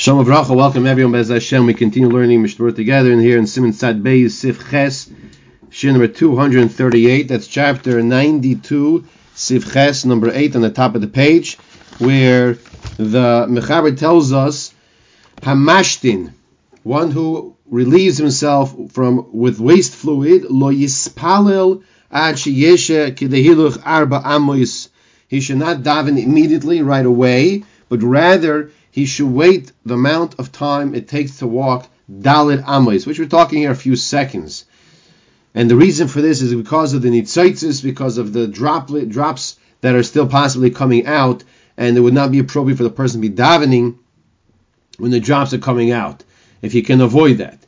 Shalom Avracha, welcome everyone. Bez Hashem, we continue learning Mishnah together and here in Simon Sad Beis Sif Ches, Shin number 238. That's chapter 92, Sif Ches, number 8 on the top of the page, where the Mechaber tells us Hamashtin, one who relieves himself from with waste fluid, Lo Yispalel Ad Sheyeshe Kidehiluch Arba Amois. He should not daven immediately, right away, but rather he should wait the amount of time it takes to walk Dalit Amos, which we're talking here a few seconds. And the reason for this is because of the nitzaitis, because of the droplet drops that are still possibly coming out, and it would not be appropriate for the person to be davening when the drops are coming out, if you can avoid that.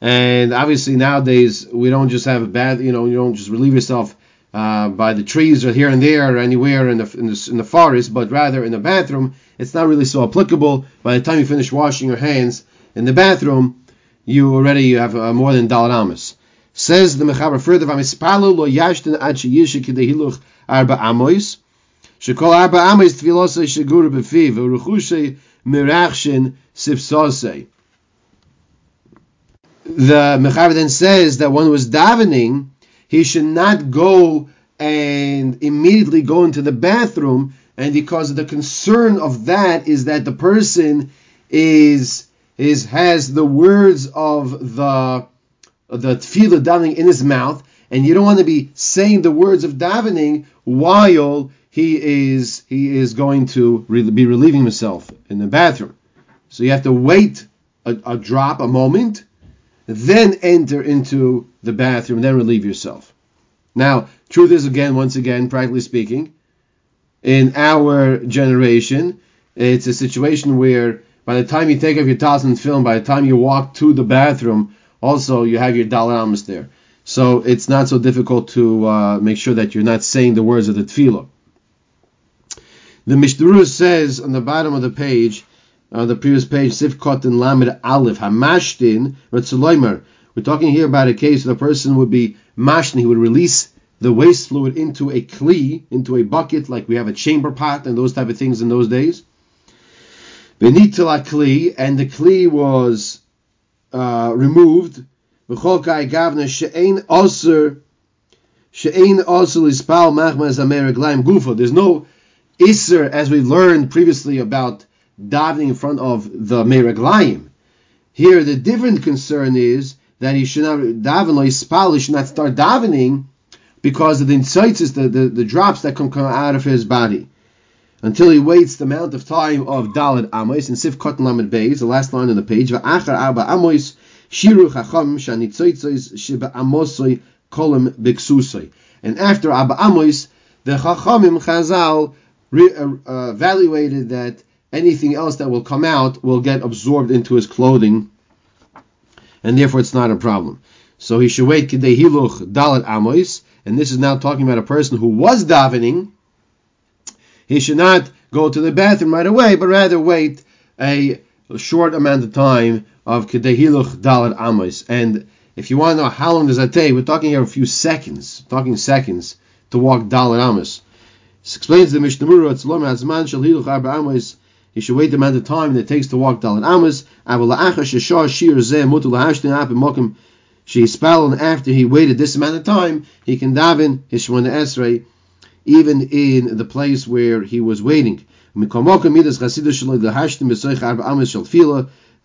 And obviously nowadays we don't just have a bad, you know, you don't just relieve yourself uh, by the trees or here and there or anywhere in the, in the, in the forest, but rather in the bathroom it's not really so applicable. By the time you finish washing your hands in the bathroom, you already have uh, more than Amos. Says the Mechaber further, "Vamispalu lo ad arba amois." Shekol arba uruchusei mirachshin. The Mechaber then says that one was davening, he should not go and immediately go into the bathroom and because the concern of that is that the person is is has the words of the the tefillah davening in his mouth, and you don't want to be saying the words of davening while he is he is going to be relieving himself in the bathroom. So you have to wait a, a drop, a moment, then enter into the bathroom, then relieve yourself. Now, truth is again, once again, practically speaking, in our generation. It's a situation where by the time you take off your talis and film, by the time you walk to the bathroom, also you have your dalat there. So it's not so difficult to uh, make sure that you're not saying the words of the tefillah. The Mishnah says on the bottom of the page, uh, the previous page, Sifkot and Lamed Aleph, Hamashtin, We're talking here about a case where the person would be mashtin, he would release the waste fluid into a kli, into a bucket, like we have a chamber pot and those type of things in those days. Benitala kli, and the kli was uh, removed. she'ein osir she'ein osir ispal machmas ameraglaim gufa. There's no iser, as we learned previously about davening in front of the meraglaim. Here, the different concern is that he should not daven he should not start davening because of the insights, the, the, the drops that can come out of his body. Until he waits the amount of time of Dalit Amos and Sif Kot Lamed Beis, the last line on the page, Va'achar Arba Amos, Shiru Chacham Shanitzoitzois Shiba Amosoi Kolim Biksusoi. And after Abba Amos, the Chachamim Chazal re- uh, evaluated that anything else that will come out will get absorbed into his clothing, and therefore it's not a problem. So he should wait Kidei Hiluch Dalit Amos, and this is now talking about a person who was davening, he should not go to the bathroom right away, but rather wait a, short amount of time of Kedehiluch Dalat Amos. And if you want to know how long does that take, we're talking here a few seconds, talking seconds to walk Dalat Amos. This explains the Mishnah Arba Amos. He should wait the amount of time that it takes to walk Dalat Amos. Shehispal, and after he waited this amount of time, he can daven his Shemona Esrei, even in the place where he was waiting. The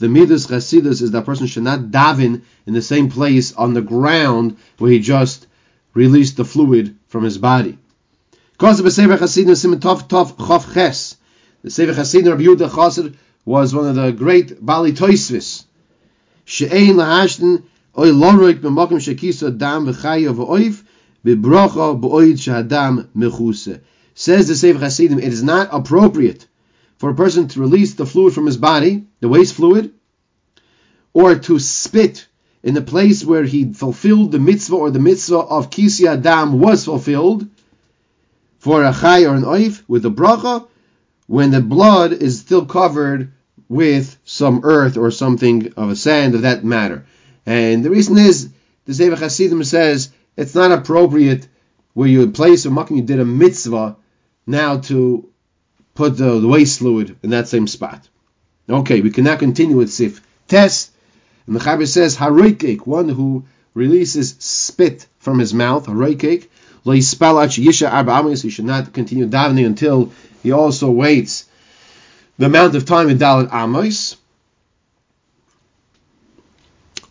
midas chasidus is that person should not daven in the same place on the ground where he just released the fluid from his body. The Sefer Chassidim Rabbi Yehuda Chassid was one of the great Bali Toisvis. She'ein lahashtin oy loroik b'makom shekisa dam v'chayav v'oif b'bracha mechuse. Says the Sefer Hasidim, it is not appropriate for a person to release the fluid from his body, the waste fluid, or to spit in the place where he fulfilled the mitzvah or the mitzvah of kisi adam was fulfilled for a chay or an oif with a bracha when the blood is still covered with some earth or something of a sand of that matter. And the reason is, the Sefer Hasidim says it's not appropriate where you place a makom, you did a mitzvah, now to put the, the waste fluid in that same spot. Okay, we can now continue with Sif Tes. And the Chaber says, Haroikek, one who releases spit from his mouth, Amis, he should not continue davening until he also waits the amount of time in Dalit Amos.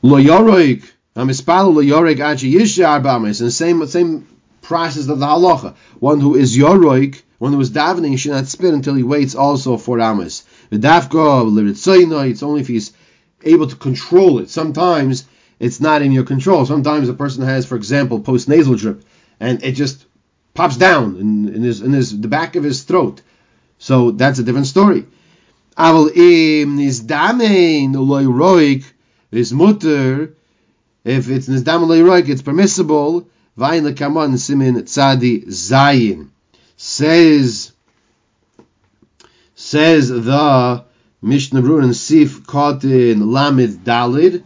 Lo Yoroik, Amispalu Lo Yoroik Achi Yisha Arba Amis, and the same, same process of the halacha. One who is Yoroik, one who is davening, should not spit until he waits also for Amos. It's only if he's able to control it. Sometimes it's not in your control. Sometimes a person has, for example, post nasal drip, and it just pops down in, in his in his the back of his throat. So that's a different story. Is mutter. If it's nizdam roik, it's permissible. Vayin lekaman simin tzadi zayin. Says says the Mishnah and Sif Kotin Lamid Dalid.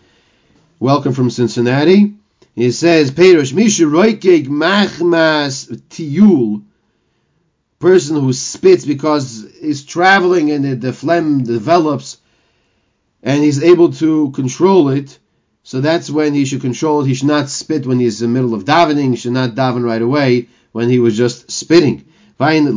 Welcome from Cincinnati. He says, Perush Misha Machmas Tiyul. Person who spits because he's traveling and the phlegm develops and he's able to control it. So that's when he should control it. He should not spit when he's in the middle of davening. He should not daven right away when he was just spitting. And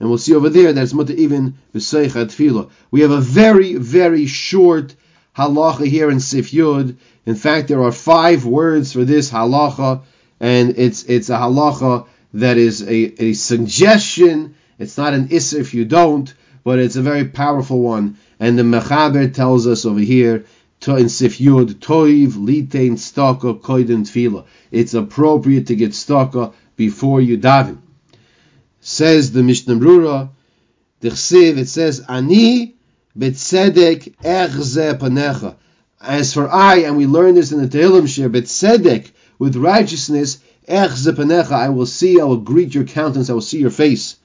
we'll see over there that it's mutter even b'seichat tefillah. We have a very, very short halacha here in Sif Yud. In fact, there are five words for this halacha, and it's it's a halacha that is a, a suggestion. It's not an issa if you don't, but it's a very powerful one. And the Mechaber tells us over here in Sif Yud, Toiv litein staka koidem tefillah. It's appropriate to get staka before you daven. Says the Mishnah Brura, the Chsiv, it says, Ani betzedek echze panecha. As for I, and we learn this in the Tehillim Shir, betzedek, with righteousness, echze panecha, I will see, I will greet your countenance, I will see your face.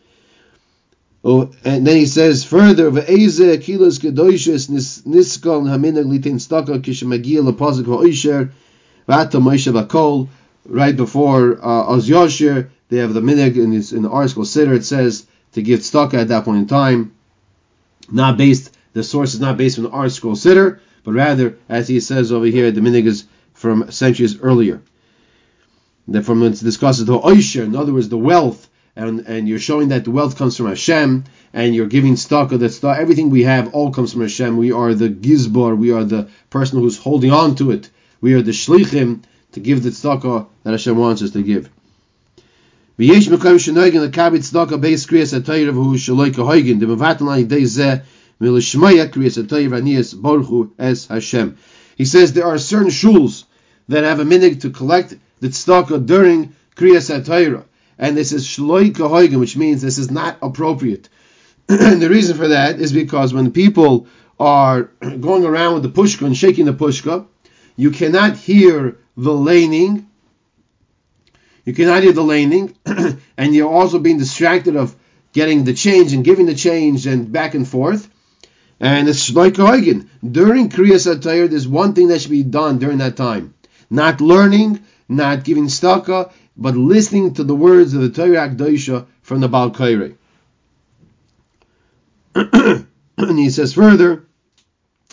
Oh, and then he says further, "Ve'eze kilos staka v'ata Moshe bakol." Right before uh, Oz Yosher, they have the minig in, in the article Siddur. It says to give tzedakah at that point in time, not based. The source is not based on the article Siddur, but rather, as he says over here, the minig is from centuries earlier. From it discusses the oisher, in other words, the wealth, and and you're showing that the wealth comes from Hashem, and you're giving tzedakah. That tzedakah, everything we have all comes from Hashem. We are the gizbar, we are the person who's holding on to it. We are the shlichim to give the tzedakah that Hashem wants us to give. ויש מקום שנויגן לקבל צדוקה בייס קריאס התויר והוא שלוי כהויגן דמבטן על ידי זה מלשמיה קריאס התויר וניאס בורחו es Hashem. He says there are certain shuls that have a minig to collect the tzedakah during kriyas atayra, and this is shloi kahoigim, which means this is not appropriate. and the reason for that is because when people are going around with the pushka and shaking the pushka, you cannot hear the laning you cannot hear the laning, and you're also being distracted of getting the change and giving the change and back and forth. And it's like Huygen. During Kriyas Atayr, there's one thing that should be done during that time. Not learning, not giving staka, but listening to the words of the Torah Akdoisha from the Baal Kairi. and he says further,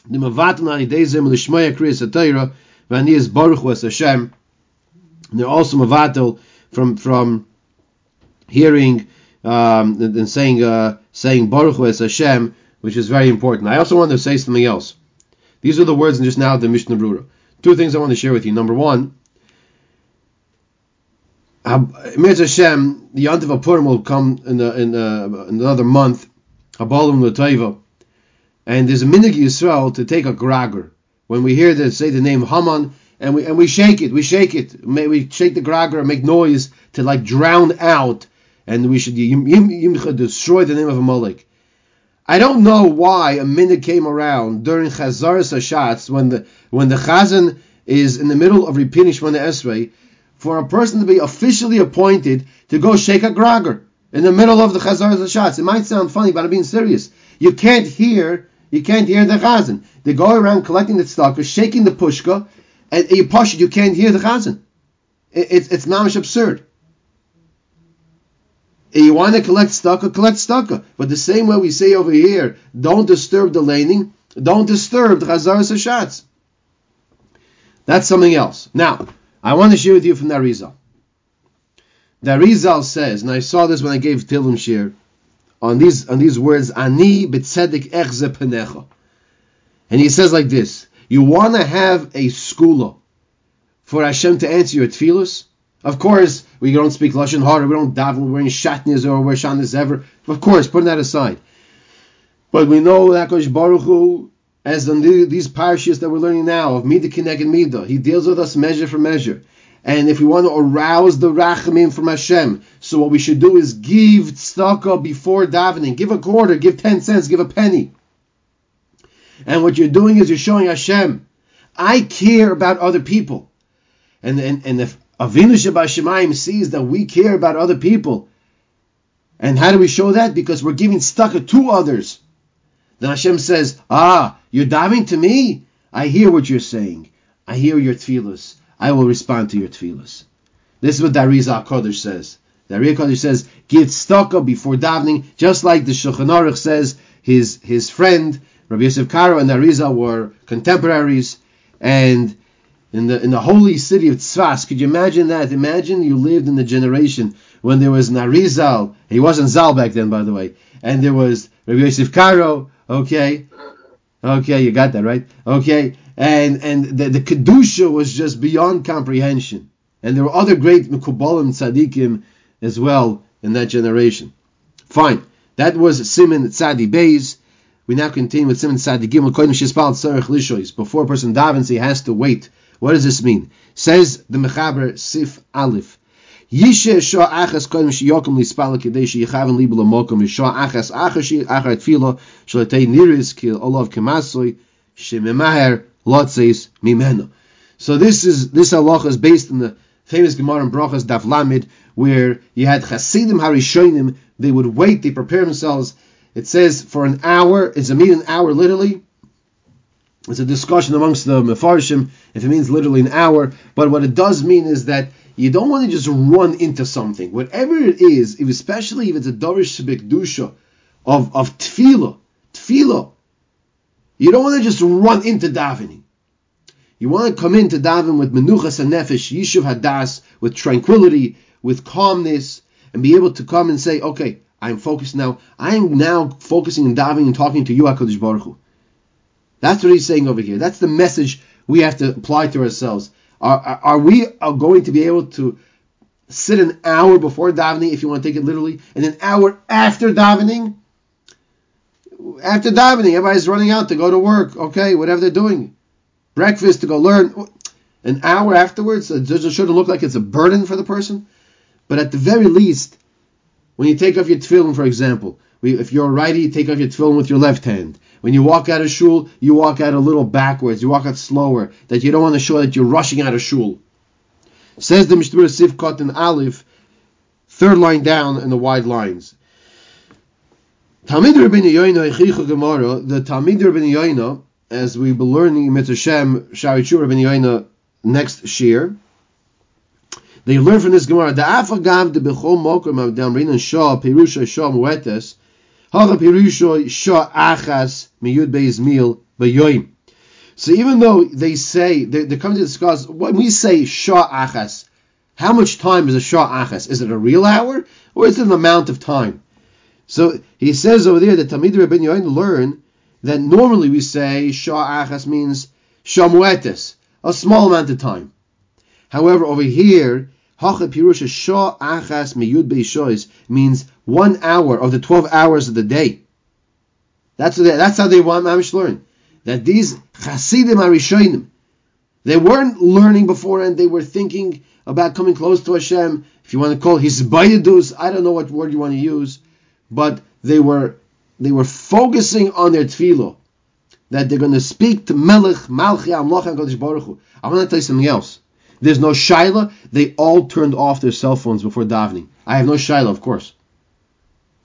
the Anidezim Lishmaya Kriyas Hashem. And they're also mavatel from from hearing um, and, and, saying uh, saying Baruch Hu Hashem, which is very important. I also want to say something else. These are the words just now the Mishnah Brura. Two things I want to share with you. Number one, Mir Hashem, the Yantiv Purim will come in, the, in, the, in another month, Habalim Lataiva, and there's a minig Yisrael to take a grager. When we hear that say the name Haman, and we and we shake it, we shake it, we shake the grager and make noise to like drown out, and we should destroy the name of a Amalek. I don't know why a minute came around during Chazaras Hashatz when the when the Chazan is in the middle of repeating Shemona Esrei for a person to be officially appointed to go shake a grager in the middle of the Chazaras Hashatz. It might sound funny, but I'm being serious. You can't hear you can't hear the Chazan. They go around collecting the tzedakah, shaking the pushka, and you push it, you can't hear the chazan. It, it's it's mamish absurd. You want to collect tzedakah, collect tzedakah. But the same way we say over here, don't disturb the laning, don't disturb the chazaras hashatz. That's something else. Now, I want to share with you from that Rizal. The says, and I saw this when I gave Tilim Shir, on these on these words, Ani b'tzedek echze penecha. And he says like this, you want to have a skula for Hashem to answer your tefillos? Of course, we don't speak Lashon Hara, we don't daven, we're wearing shatnez or we're shanis ever. Of course, putting that aside. But we know that Kosh Baruch Hu, as in the, these parashas that we're learning now of Midah Kineged Midah, he deals with us measure for measure. And if we want to arouse the rachamim from Hashem, so what we should do is give tzedakah before davening. Give a quarter, give ten cents, give a penny. And what you're doing is you're showing Hashem, I care about other people. And, and, and if Avinu Shabbat sees that we care about other people, and how do we show that? Because we're giving tzedakah to others. Then Hashem says, Ah, you're diving to me? I hear what you're saying. I hear your tefillas. I will respond to your tefillas. This is what Dariza Kodesh says. Dariza Kodesh says, give tzedakah before davening, just like the Shulchan Aruch says his his friend Rabbi Yosef Karo and Dariza were contemporaries, and in the in the holy city of Tzfas, could you imagine that? Imagine you lived in the generation when there was Narizal. He wasn't Zal back then, by the way, and there was Rabbi Yosef Karo. Okay, okay, you got that right. Okay, and and the, the kedusha was just beyond comprehension. And there were other great mekubalim tzaddikim as well in that generation. Fine, that was Simon Tzadi Beis. We now continue with Simon Tzadi Gimel. Before a person davens, he has to wait. What does this mean? Says the Mechaber Sif Aleph. Yishe Shah Achas Kodim Shiyokim Lispal Kedei Shiyichaven Libel Amokim Shah Achas Achashi Achar Tfilo Shalatei Niris Kil Olav Kemasoi Shememaher Lotzeis Mimeno. So this is this halacha is based on the famous Gemara in Brachas Daf Lamed, where you had Chasidim Harishonim, they would wait, they prepare themselves. It says for an hour, it's a mean an hour literally. It's a discussion amongst the Mefarshim if it means literally an hour, but what it does mean is that you don't want to just run into something. Whatever it is, if especially if it's a Dorish Sibik Dusha of, of Tefillah, Tefillah, you don't want to just run into davening. You want to come into davening with menuchas and nefesh, yishuv hadas, with tranquility, with calmness, and be able to come and say, okay, I'm focused now. I'm now focusing and diving and talking to you, HaKadosh Baruch Hu. That's what he's saying over here. That's the message we have to apply to ourselves. Are, are, we uh, going to be able to sit an hour before davening, if you want to take it literally, and an hour after davening? after davening, everybody's running out to go to work. Okay, whatever they're doing, breakfast to go learn. An hour afterwards, it shouldn't look like it's a burden for the person. But at the very least, when you take off your tefillin, for example, if you're a righty, you take off your tefillin with your left hand. When you walk out of shul, you walk out a little backwards. You walk out slower. That you don't want to show that you're rushing out of shul. Says the Mishnah Sivkot and Aleph, third line down in the wide lines. Talmid Rabbeinu Yoina Echicha Gemara, the Talmid Rabbeinu Yoina, as we'll be learning Mitzvah Shem Sharichu Rabbeinu next year, they learn from this Gemara, the Afagav de Bechol Mokum of Damrin Shah, Pirusha Shah Muetes, So even though they say, they, they come to discuss, when we say Shah Achas, how much time is a Shah Achas? Is it a real hour, or is it an amount of time? So he says over there that Talmid Rabbeinu Yoin learn that normally we say Shah Achas means Shamuetes, a small amount of time. However, over here, Hacha Pirusha Shah Achas Miyud Beishois means one hour of the 12 hours of the day. That's, they, that's how they want Mamish learn. That these Chasidim Arishoinim, they weren't learning before and they were thinking about coming close to Hashem. If you want to call his Baidus, I don't know what word you want to use but they were they were focusing on their tefillah that they're going to speak to Melech Malchi Amlach and Kodesh Baruch Hu. I want to tell you something else. There's no shaila. They all turned off their cell phones before davening. I have no shaila, of course.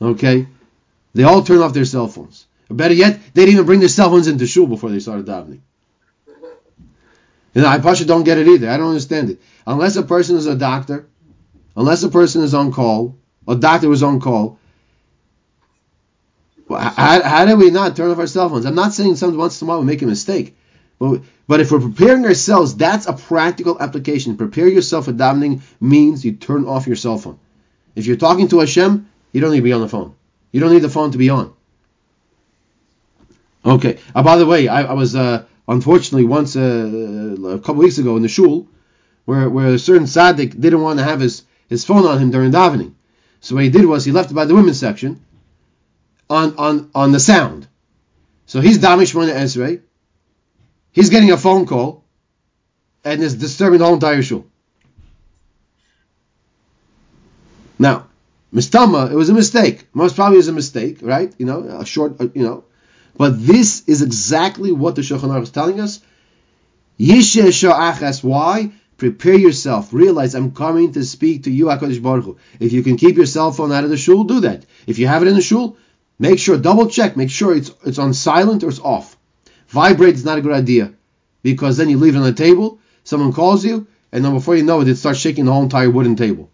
Okay, they all turned off their cell phones. Or better yet, they didn't even bring their cell phones into shul before they started davening. And I Pasha don't get it either. I don't understand it. Unless a person is a doctor, unless a person is on call, a doctor was on call. How, how do we not turn off our cell phones? I'm not saying someone once in a while we make a mistake, but but if we're preparing ourselves, that's a practical application. Prepare yourself for davening means you turn off your cell phone. If you're talking to Hashem, you don't need to be on the phone. You don't need the phone to be on. Okay. Uh, by the way, I, I was uh, unfortunately once uh, a couple weeks ago in the shul where where a certain tzaddik didn't want to have his, his phone on him during davening. So what he did was he left it by the women's section on on on the sound. So he's Damish Shmona Esrei. He's getting a phone call and is disturbing the whole entire shul. Now, Mistama, it was a mistake. Most probably is a mistake, right? You know, a short, uh, you know. But this is exactly what the Shulchan Aruch is telling us. Yishe Achas. Why? Prepare yourself. Realize I'm coming to speak to you, Hakadosh Baruch Hu. If you can keep your cell phone out of the shul, do that. If you have it in the shul, make sure, double check, make sure it's it's on silent or it's off. Vibrate is not a good idea because then you leave it on the table. Someone calls you, and then before you know it, it starts shaking the whole entire wooden table.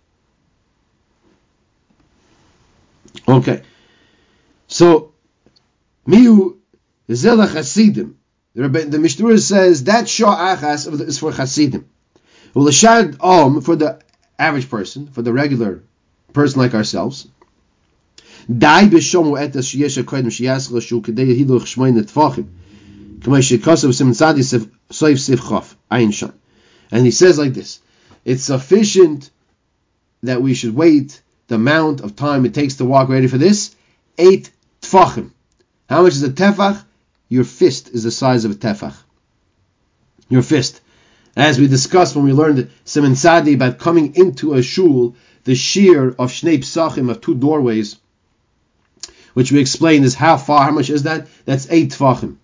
Okay. So, Miu Zela Chasidim. The, Mishnah says that Shah Achas is for Chasidim. Well, the Shad Om for the average person, for the regular person like ourselves. B'shomu etas sheyesh kodim sheyas l'shu kedei hiluch shmoin netfachim. K'may shekasav sim tzadi soif sif chof ayin shan. And he says like this: It's sufficient that we should wait the amount of time it takes to walk ready for this, eight tfachim. How much is a tefach? Your fist is the size of a tefach. Your fist. As we discussed when we learned Simon Sadi about coming into a shul, the shear of Shnei Psachim of two doorways, which we explained is how far, how much is that? That's eight tfachim.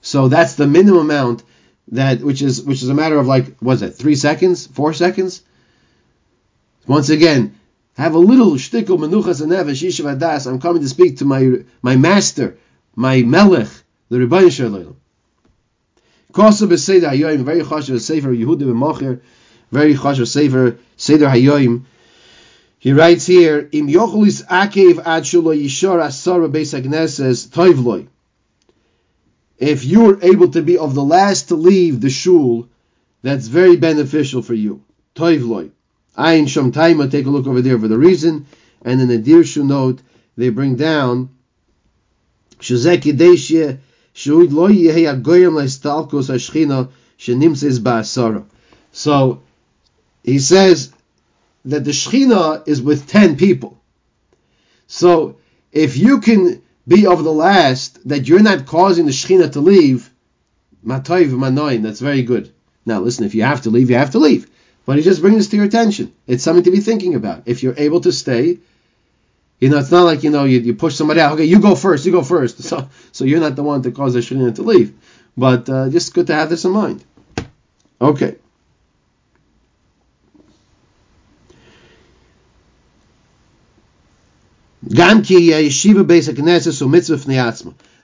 So that's the minimum amount that which is which is a matter of like what's that, three seconds, four seconds? Once again, have a little shtickle menuchas and nefesh adas. I'm coming to speak to my my master, my melech, the Rebbeinu Shalom. Kosa b'seder hayoyim, very chashav sefer Yehuda b'mocher, very chashav sefer seder hayoyim. He writes here, Im yochulis akev ad shulo yishor agneses toivloi. If you're able to be of the last to leave the shul, that's very beneficial for you. Toivloi. Ayin Shom Taima, take a look over there for the reason. And in the Dirshu note, they bring down Shazeki Deshye Shuid Lo Yehi Agoyim Leistalkos Ashchina Shenimses Ba'asara. So he says that the Shechina is with ten people. So if you can be of the last, that you're not causing the Shechina to leave, Matoiv Manoin, that's very good. Now listen, if you have to leave, you have to leave. But he just brings this to your attention. It's something to be thinking about. If you're able to stay, you know, it's not like you know you, you push somebody out. Okay, you go first. You go first. So so you're not the one to cause the Shechina to leave. But uh, just good to have this in mind. Okay.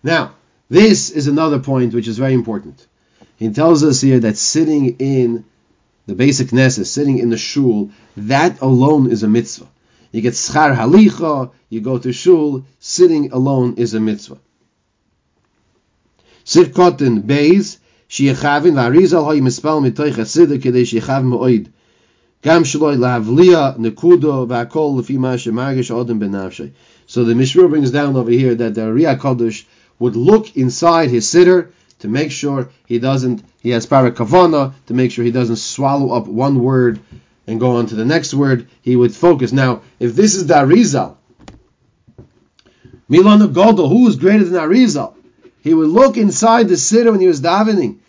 Now, this is another point which is very important. He tells us here that sitting in the basic Knesset, sitting in the shul, that alone is a mitzvah. You get schar halicha, you go to shul, sitting alone is a mitzvah. Sif kotin beis, sheyechavin v'arizal hoy mispal mitoich hasidah kedei sheyechav mo'oid. Gam shaloi lahavliya nekudo v'akol lefi ma shemargish odem benavshay. So the Mishnah brings down over here that the Riyah Kodesh would look inside his siddur to make sure he doesn't, he has parakavana, to make sure he doesn't swallow up one word and go on to the next word, he would focus. Now, if this is the Arizal, Godel, who is greater than Arizal? He would look inside the siddur when he was davening.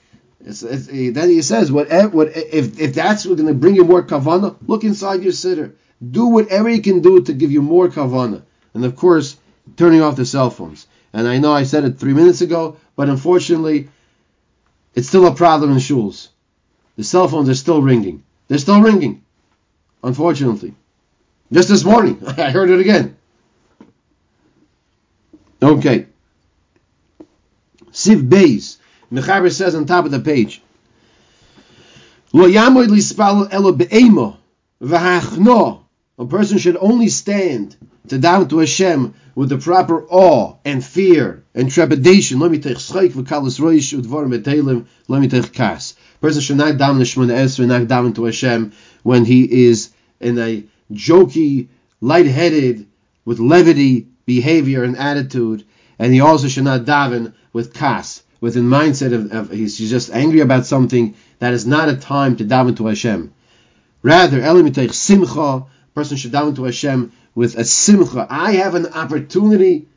It's, it's, then he says, what, what, if, if that's going to bring you more kavana, look inside your siddur. Do whatever you can do to give you more kavana. And of course, turning off the cell phones. And I know I said it three minutes ago, but unfortunately, it's still a problem in shuls. The cell phones are still ringing. They're still ringing. Unfortunately. Just this morning, I heard it again. Okay. Siv Beis. Mechaber says on top of the page. Lo yamoid lispal elo be'emo v'hachno A person should only stand to down to Hashem with the proper awe and fear and trepidation. Let me take schayk v'kalas roish udvar metelim. Let me take kas. Person should not down the Shemona Esrei, not down to Hashem when he is in a jokey, lightheaded, with levity behavior and attitude, and he also should not daven with kas, with a mindset of, of he's, he's, just angry about something that is not a time to daven to Hashem. Rather, elimitech simcha, person should daven to Hashem with a simcha. I have an opportunity,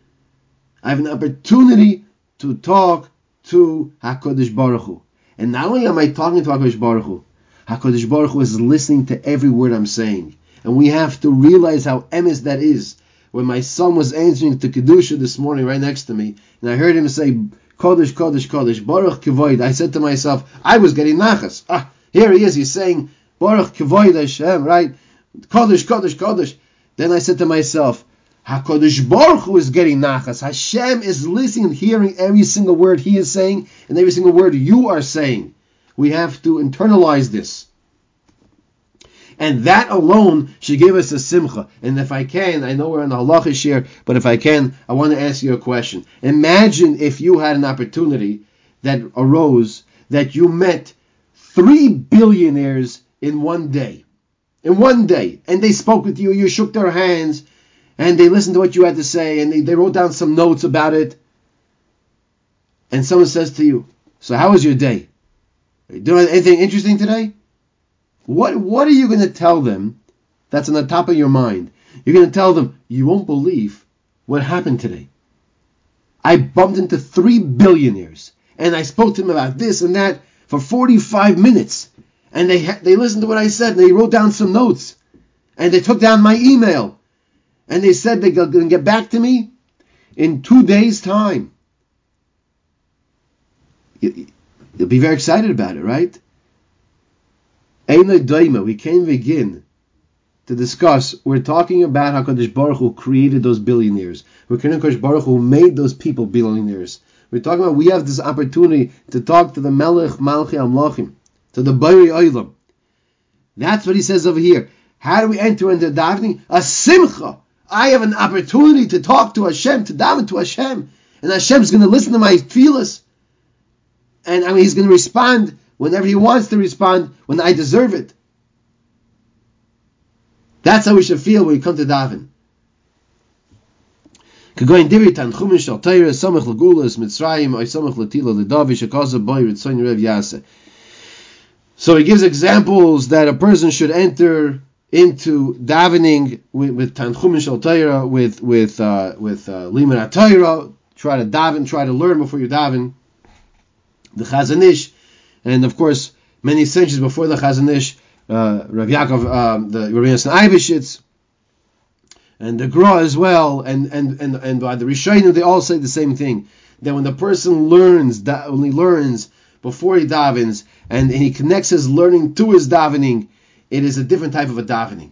I have an opportunity to talk to Hakadosh Baruch Hu. And not only am I talking to Hakadosh Baruch Hu, Hakadosh Baruch Hu is listening to every word I'm saying, and we have to realize how emes that is when my son was answering to Kedusha this morning right next to me, and I heard him say, Kodesh, Kodesh, Kodesh, Baruch Kevoid, I said to myself, I was getting nachas. Ah, here he is, he's saying, Baruch Kevoid Hashem, right? Kodesh, Kodesh, Kodesh. Then I said to myself, HaKadosh Baruch Hu is getting nachas. Hashem is listening, and hearing every single word he is saying, and every single word you are saying. We have to internalize this. And that alone should give us a simcha. And if I can, I know we're in the halachish here, but if I can, I want to ask you a question. Imagine if you had an opportunity that arose that you met three billionaires in one day. In one day. And they spoke with you, you shook their hands, and they listened to what you had to say, and they, they wrote down some notes about it. And someone says to you, So how was your day? Are you doing anything interesting today? What what are you going to tell them that's on the top of your mind? You're going to tell them you won't believe what happened today. I bumped into three billionaires and I spoke to them about this and that for 45 minutes. And they they listened to what I said and they wrote down some notes and they took down my email and they said they're going to get back to me in two days' time. You'll be very excited about it, right? we can't begin to discuss. We're talking about how Kadosh Baruch Hu created those billionaires. We're talking Kadosh Baruch Hu made those people billionaires. We're talking about we have this opportunity to talk to the Melech Malchi Amlachim, to the Bari Oilam. That's what he says over here. How do we enter into davening? A simcha. I have an opportunity to talk to Hashem, to daven to Hashem, and Hashem is going to listen to my feelers, and I mean He's going to respond whenever he wants to respond, when I deserve it. That's how we should feel when we come to daven. Teira Samach Lagulas Mitzrayim Oy Samach Latila Boy Rev Yase. So he gives examples that a person should enter into davening with, with Tanchumin Shal with with uh, with uh, Liman Try to daven, try to learn before you daven. The Chazon Ish and of course, many centuries before the Chazon Ish, uh, Rav Yaakov, um, the Rabbi Yosef and the Gra as well, and and and and by the Rishonim, they all say the same thing that when the person learns, that when he learns before he davens, and, he connects his learning to his davening, it is a different type of a davening.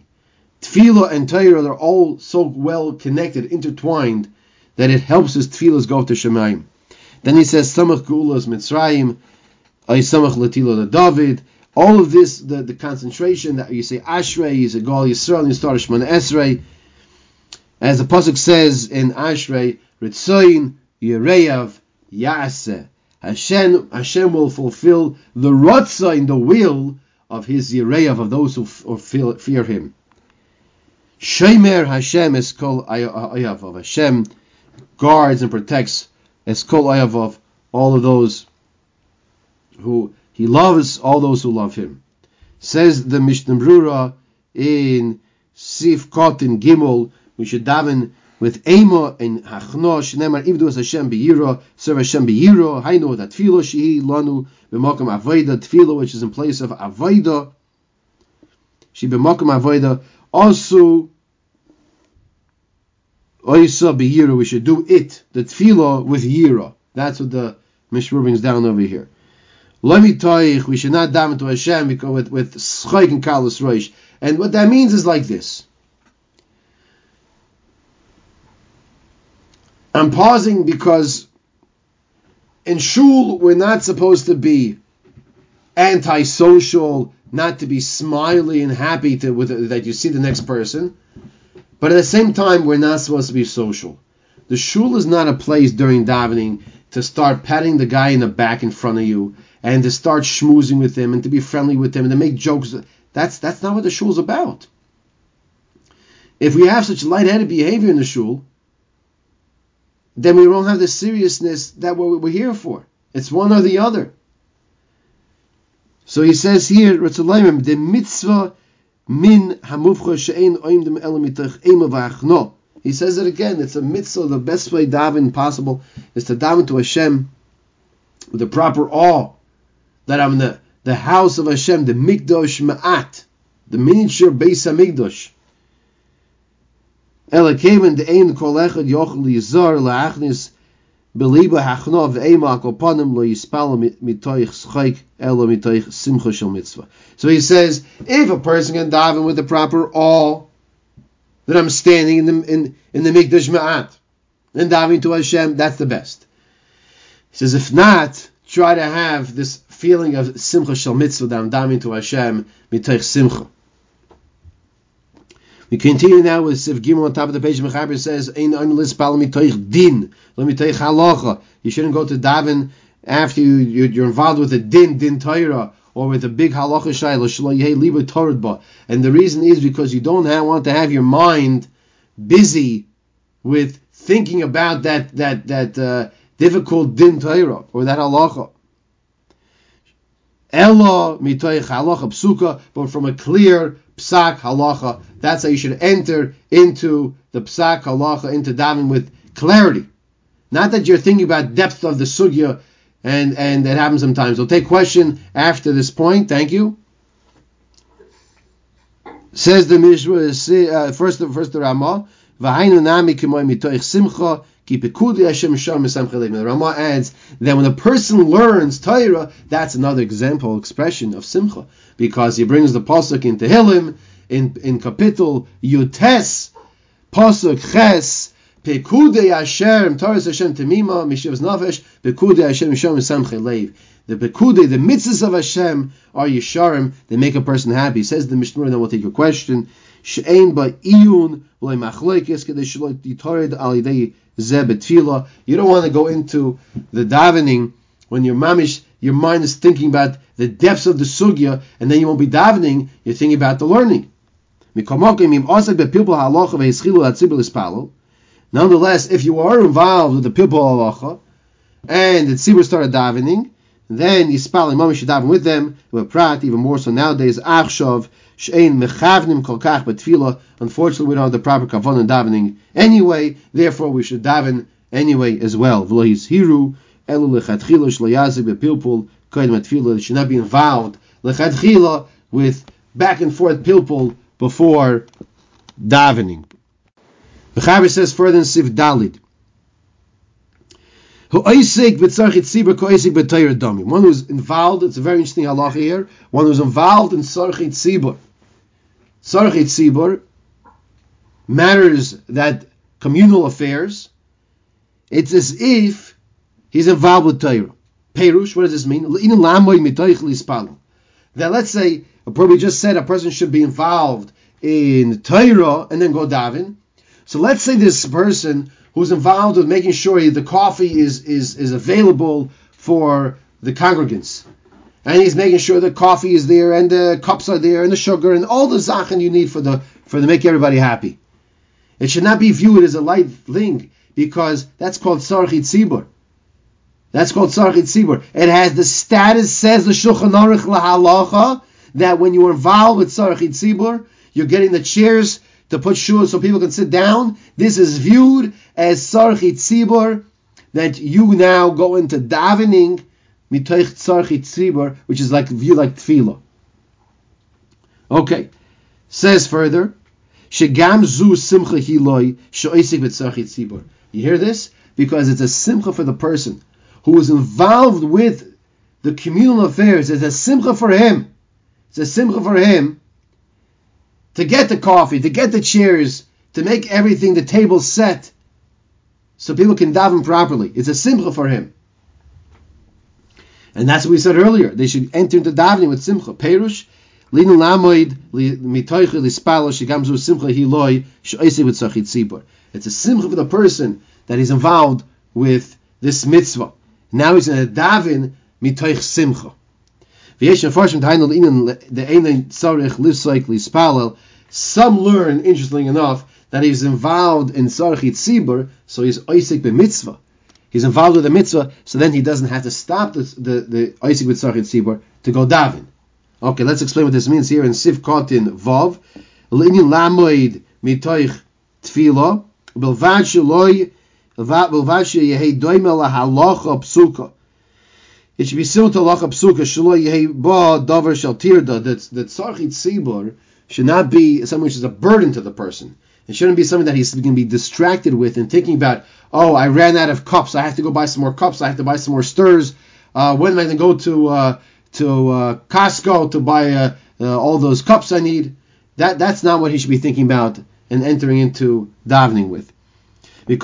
Tefillah and Torah are all so well connected, intertwined, that it helps his tefillahs go to Shemaim. Then he says, Samach Gulas Mitzrayim, Aysamach Latilo David. All of this, the, the concentration that you say Ashrei, you say Gal Yisrael, you start Shemana Esrei. As the pasuk says in Ashrei, Ritzoin Yereyav Yaseh. Hashem, Hashem will fulfill the Ratzah in the will of his Yereyav, of those who f- fear him. Shemer Hashem is called Ayav of Hashem guards and protects es kol Ayav all of those who he loves all those who love him. Says the Mishnah Brura in Sif Kotin Gimel, we should daven with Ema and Hachno, Ivdu as Hashem Biyiro, serve Hashem Biyiro, Hainu that Tfilo Shehi Lanu, B'Mokum Avoida, Tfilo which is in place of Avoida, She B'Mokum Avoida, also Oisa Biyiro, we should do it, the Tfilo with Yiro. That's what the Mishnah brings down over here. Lemi toich, we should not daven to Hashem because with with schoik and kalos roish. And what that means is like this. I'm pausing because in shul we're not supposed to be antisocial, not to be smiley and happy to, with, that you see the next person. But at the same time, we're not supposed to be social. The shul is not a place during davening to start patting the guy in the back in front of you and to start schmoozing with him and to be friendly with him and to make jokes. That's that's not what the shul is about. If we have such light-headed behavior in the shul, then we won't have the seriousness that we're here for. It's one or the other. So he says here, the mitzvah min hamufcha she'ein oimdim elamitach ema v'achno. He says it again. It's a mitzvah. The best way daven possible is to daven to Hashem with the proper awe that I'm in the, the house of Hashem, the mikdosh ma'at, the miniature Beis Hamikdash. So he says, if a person can daven with the proper awe, that I'm standing in the in, in the mikdash ma'at and davening to Hashem, that's the best. He says, if not, try to have this feeling of simcha shel mitzvah that I'm davening to Hashem mitoich simcha. We continue now with Sif Gimel on top of the page. Mechaber says, "Ein onelis pal mitoich din, lo mitoich halacha." You shouldn't go to daven after you you're involved with a din din Torah or with a big halacha shayla shlo yeh liba torah And the reason is because you don't want to have your mind busy with thinking about that that that uh, difficult din Torah or that halacha. Ella mitoich halacha psuka, but from a clear psak halacha. That's how you should enter into the psak halacha, into daven with clarity. Not that you're thinking about depth of the sugya, and and that happens sometimes. We'll take question after this point. Thank you. Says the Mishnah, uh, first first the Ramah, v'hainu nami k'moy mitoich simcha the Rama adds that when a person learns Torah, that's another example, expression of Simcha, because he brings the pasuk in Tehillim in in kapitel Yutes pasuk Ches. Pekudei Hashem, Torah Hashem Temima, Mishivas Nafesh, Pekudei Hashem, Mishom Samche Leiv. The Pekudei, the mitzvahs of Hashem are Yisharim, they make a person happy. Says the Mishnah, and then we'll take your question. She'ein ba iyun, v'lei machloikes, kedei shalot yitored al yidei you don't want to go into the davening when your mamish, your mind is thinking about the depths of the sugya, and then you won't be davening. You're thinking about the learning. Nonetheless, if you are involved with the people halacha and the tzibur started davening, then Yispal and mamish daven with them. With prat, even more so nowadays. Achshov she'ein mechavnim kol kach betfila. Unfortunately, we don't have the proper kavan in davening anyway. Therefore, we should daven anyway as well. V'lohis hiru elu lechatchila shloyazik bepilpul koyim atfila. Should not be involved with back and forth pilpul before davening. The says further in Sif Dalid. One who's involved, it's a very interesting halacha here, one who's involved in Sarchit Tzibur. Sarchit Tzibur, matters that communal affairs, it's as if he's involved with Torah. Perush, what does this mean? That let's say, probably just said a person should be involved in Torah and then go daven. So let's say this person who's involved with making sure the coffee is, is, is available for the congregants. And he's making sure the coffee is there and the cups are there and the sugar and all the zachin you need for the for to make everybody happy. It should not be viewed as a light thing because that's called sarchit tzibur. That's called sarchit tzibur. It has the status, says the Shulchan Aruch lahalacha, that when you're involved with sarchit tzibur, you're getting the chairs to put shoes so people can sit down. This is viewed as sarchit tzibur, that you now go into davening mitoich sarchit tzibur, which is like view like tefillah. Okay, says further, shegam zu simcha hiloi shoisik b'tzarchit tzibur. You hear this? Because it's a simcha for the person who is involved with the communal affairs. It's a simcha for him. It's a simcha for him to get the coffee, to get the chairs, to make everything, the table set, so people can daven properly. It's a simcha for him. And that's what we said earlier. They should enter into davening with simcha. Perush, Linu lamoid mitoiche lispalo shigamzu simcha hiloi shoisik with sachit tzibur. It's a simcha for the person that is involved with this mitzvah. Now he's in a davin mitoich simcha. Some learn, interestingly enough, that he's involved in sarchit tzibur, so he's oisik b'mitzvah. He's involved with the mitzvah, so then he doesn't have to stop the the, the oisik with to go daven. Okay, let's explain what this means here in Sif Kotin. Linyan lamoid mitoich tefila, belvad shaloi, belvad sheyehei doime lahalacha psuka. It should be similar to halacha psuka, shaloi yehei ba davar shal tirda, that, that sarchit tzibur should not be something which is a burden to the person. It shouldn't be something that he's going to be distracted with and thinking about, oh, I ran out of cups, I have to go buy some more cups, I have to buy some more stirs, uh, when am I going to go to... Uh, to uh, Costco to buy uh, uh, all those cups I need. That that's not what he should be thinking about and entering into davening with. He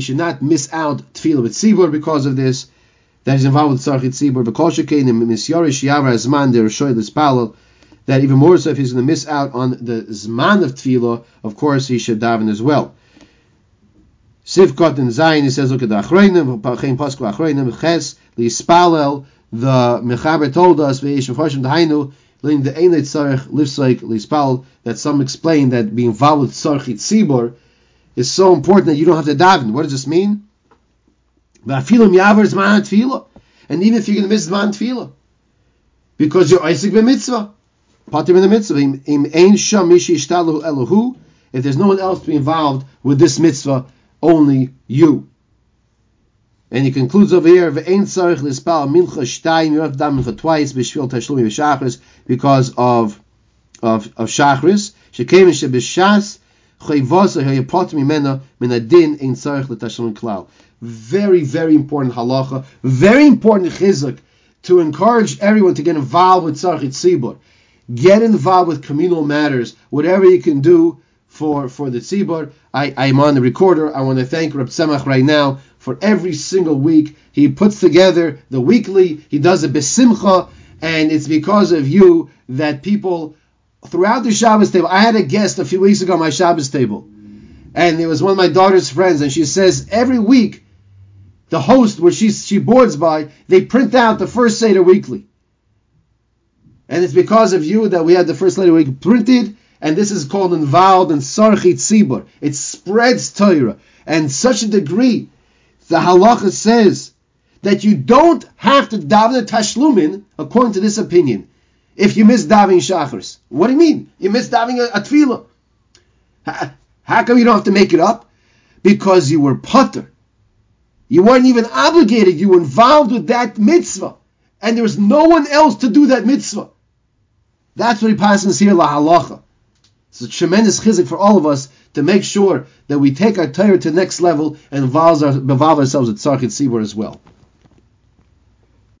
should not miss out tefillah with tzibur because of this. That is involved with tzarchit tzibur. That even more so if he's going to miss out on the zman of tefillah, of course he should daven as well. Sivkot and Zayin, he says, look at the Achreinim, Pachem Pasku Achreinim, Ches, Lispalel, the Mechaber told us, Ve'esh Mefashim Dahainu, Lin the Einet Tzarech, Livsaik, Lispal, that some explain that being with Tzarech Tzibor is so important that you don't have to daven. What does this mean? Va'afilim Yavar Zman Tefillah. And even if you're going to miss Zman Tefillah, because you're oisek b'mitzvah, Patim in the mitzvah, im ein sham mishi elohu, if there's no one else to be involved with this mitzvah, only you. And he concludes over here, "Ve'ein tzarich lispal mincha shtayim." You have to mincha twice b'shvil tashlumi b'shachris because of of of shachris. Shekem shebishas chayvasa hayapot mimena min adin ein tzarich l'tashlum klal. Very very important halacha. Very important chizuk to encourage everyone to get involved with tzarich tzibur. Get involved with communal matters. Whatever you can do for, for the tzibur. I, I'm on the recorder. I want to thank Reb Tzemach right now for every single week. He puts together the weekly. He does a besimcha, and it's because of you that people throughout the Shabbos table. I had a guest a few weeks ago on my Shabbos table, and it was one of my daughter's friends, and she says every week the host where she she boards by they print out the first Seder weekly. And it's because of you that we had the first letter week printed and this is called involved in sarchi tzibur. It spreads Torah, and such a degree, the halacha says that you don't have to daven tashlumin according to this opinion. If you miss davening shachris, what do you mean? You miss davening a, a tefillah. How, how come you don't have to make it up? Because you were patur. You weren't even obligated. You were involved with that mitzvah, and there was no one else to do that mitzvah. That's what he passes here, la halacha. It's a tremendous chizik for all of us to make sure that we take our Torah to the next level and involve, our, involve ourselves with Tzarchit Sibur as well.